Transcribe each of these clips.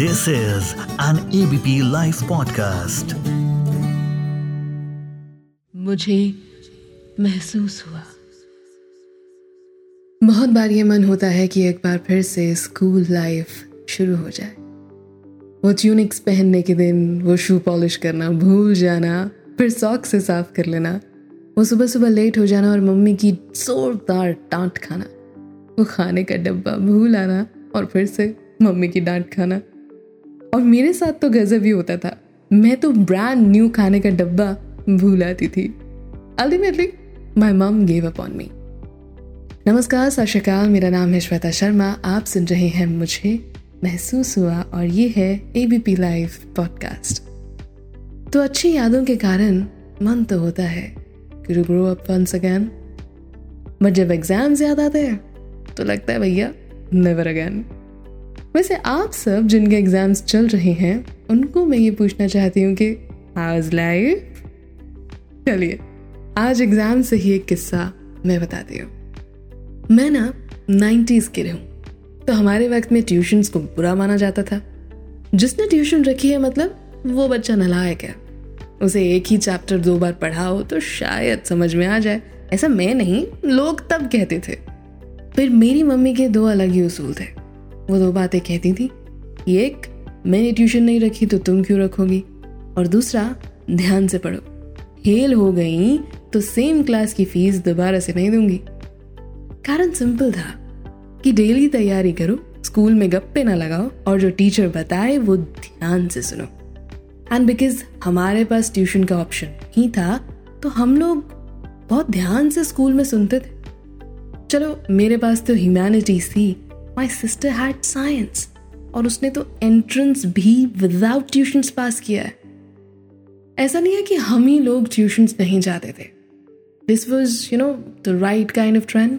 This is an ABP Life podcast. मुझे महसूस हुआ। बहुत बार ये मन होता है कि एक बार फिर से स्कूल लाइफ शुरू हो जाए। वो ट्यूनिक्स पहनने के दिन वो शू पॉलिश करना भूल जाना फिर सॉक से साफ़ कर लेना वो सुबह सुबह लेट हो जाना और मम्मी की जोरदार डांट खाना। वो खाने का डब्बा भूल आना और फिर से मम्मी की डांट खाना। और मेरे साथ तो गजब ही होता था। मैं तो ब्रांड न्यू खाने का डब्बा भूल आती थी। अल्टीमेटली माई मम गेव अप ऑन मी नमस्कार, सत मेरा नाम है श्वेता शर्मा। आप सुन रहे हैं मुझे महसूस हुआ और ये है A B P live podcast तो अच्छी यादों के कारण मन तो होता है। कि grow up once again but जब एग्ज़ाम्स याद आते हैं तो लगता है भैया नेवर अगैन वैसे आप सब जिनके एग्ज़ाम्स चल रहे हैं, उनको मैं ये पूछना चाहती हूँ कि हाउस लाइफ चलिए, आज एग्ज़ाम से ही एक किस्सा मैं बताती हूँ। मैं ना नाइन्टीज के हूँ तो हमारे वक्त में ट्यूशन्स को बुरा माना जाता था। जिसने ट्यूशन रखी है मतलब वो बच्चा नलायक है। उसे एक ही चैप्टर दो बार पढ़ाओ तो शायद समझ में आ जाए। ऐसा मैं नहीं, लोग तब कहते थे। फिर मेरी मम्मी के दो अलग ही उसूल थे। वो दो बातें कहती थी। एक, मैंने ट्यूशन नहीं रखी तो तुम क्यों रखोगी? और दूसरा, ध्यान से पढ़ो। फेल हो गई तो सेम क्लास की फ़ीस दोबारा से नहीं दूँगी। कारण सिंपल था कि डेली तैयारी करो स्कूल में गप्पे ना लगाओ, और जो टीचर बताए वो ध्यान से सुनो। एंड बिकॉज़ हमारे पास ट्यूशन का ऑप्शन ही था तो हम लोग बहुत ध्यान से स्कूल में सुनते थे। चलो, मेरे पास तो ह्यूमैनिटीज थी माई सिस्टर हैड साइंस और उसने तो एंट्रेंस भी विदाउट ट्यूशन पास किया है। ऐसा नहीं है कि हम ही लोग ट्यूशन नहीं जाते थे। This was you know the right kind of trend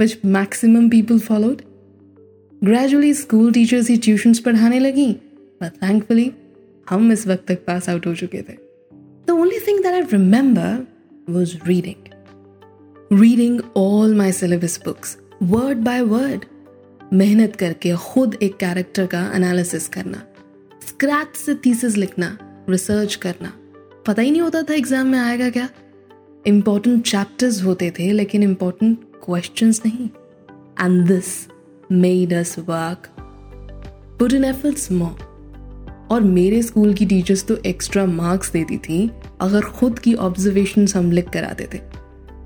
which maximum people followed gradually school teachers he tuition पढ़ाने लगी बट थैंकफुली हम इस वक्त तक पास आउट हो चुके थे। The only thing that I remember was reading reading all my syllabus books word by word मेहनत करके खुद एक कैरेक्टर का एनालिसिस करना स्क्रैच से थीसिस लिखना रिसर्च करना। पता ही नहीं होता था एग्ज़ाम में आएगा क्या? इंपॉर्टेंट चैप्टर्स होते थे, लेकिन इंपॉर्टेंट क्वेश्चंस नहीं। And this made us work put in efforts more और मेरे स्कूल की टीचर्स तो एक्स्ट्रा मार्क्स देती थी, अगर खुद की ऑब्जर्वेशन हम लिख कर आते थे।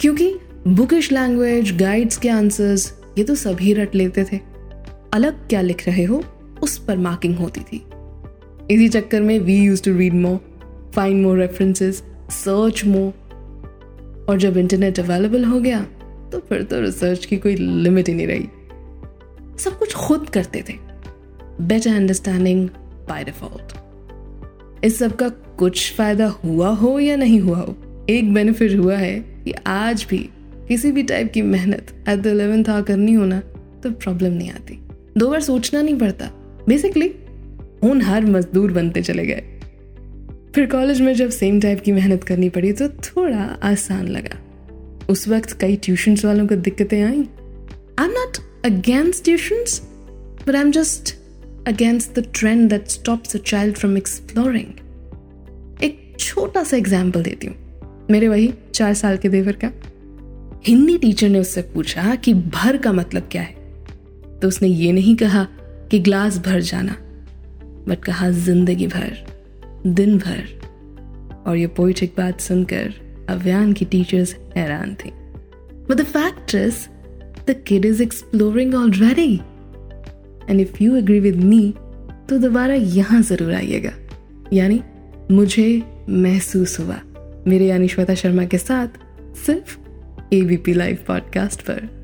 क्योंकि बुकिश लैंग्वेज गाइड्स के आंसर्स ये तो सभी रट लेते थे। अलग क्या लिख रहे हो, उस पर मार्किंग होती थी। इसी चक्कर में we use to read more find more references search more और जब इंटरनेट अवेलेबल हो गया तो फिर तो रिसर्च की कोई लिमिट ही नहीं रही। सब कुछ खुद करते थे। बेटर अंडरस्टैंडिंग बाय डिफ़ॉल्ट इस सब का कुछ फ़ायदा हुआ हो या नहीं हुआ हो, एक बेनिफिट हुआ है कि आज भी किसी भी टाइप की मेहनत एट द इलेवेंथ आ करनी होना तो प्रॉब्लम नहीं आती। दो बार सोचना नहीं पड़ता। बेसिकली हर मजदूर बनते चले गए। फिर कॉलेज में जब सेम टाइप की मेहनत करनी पड़ी तो थोड़ा आसान लगा। उस वक्त कई ट्यूशंस वालों को दिक्कतें आई। I am not against tuitions but I am just against the trend that stops a child from exploring एक छोटा सा एग्ज़ाम्पल देती हूँ। मेरे वही चार साल के देवर का। हिंदी टीचर ने उससे पूछा कि भर का मतलब क्या है? तो उसने ये नहीं कहा कि ग्लास भर जाना बट कहा ज़िंदगी भर दिन भर। और ये पोइटिक बात सुनकर अव्यान की टीचर्स हैरान थी। But the fact is, the kid is exploring already. And if you agree with me, तो दोबारा यहाँ ज़रूर आइएगा। यानी मुझे महसूस हुआ। मेरे यानी श्वेता शर्मा के साथ सिर्फ़ एबीपी लाइव पॉडकास्ट पर।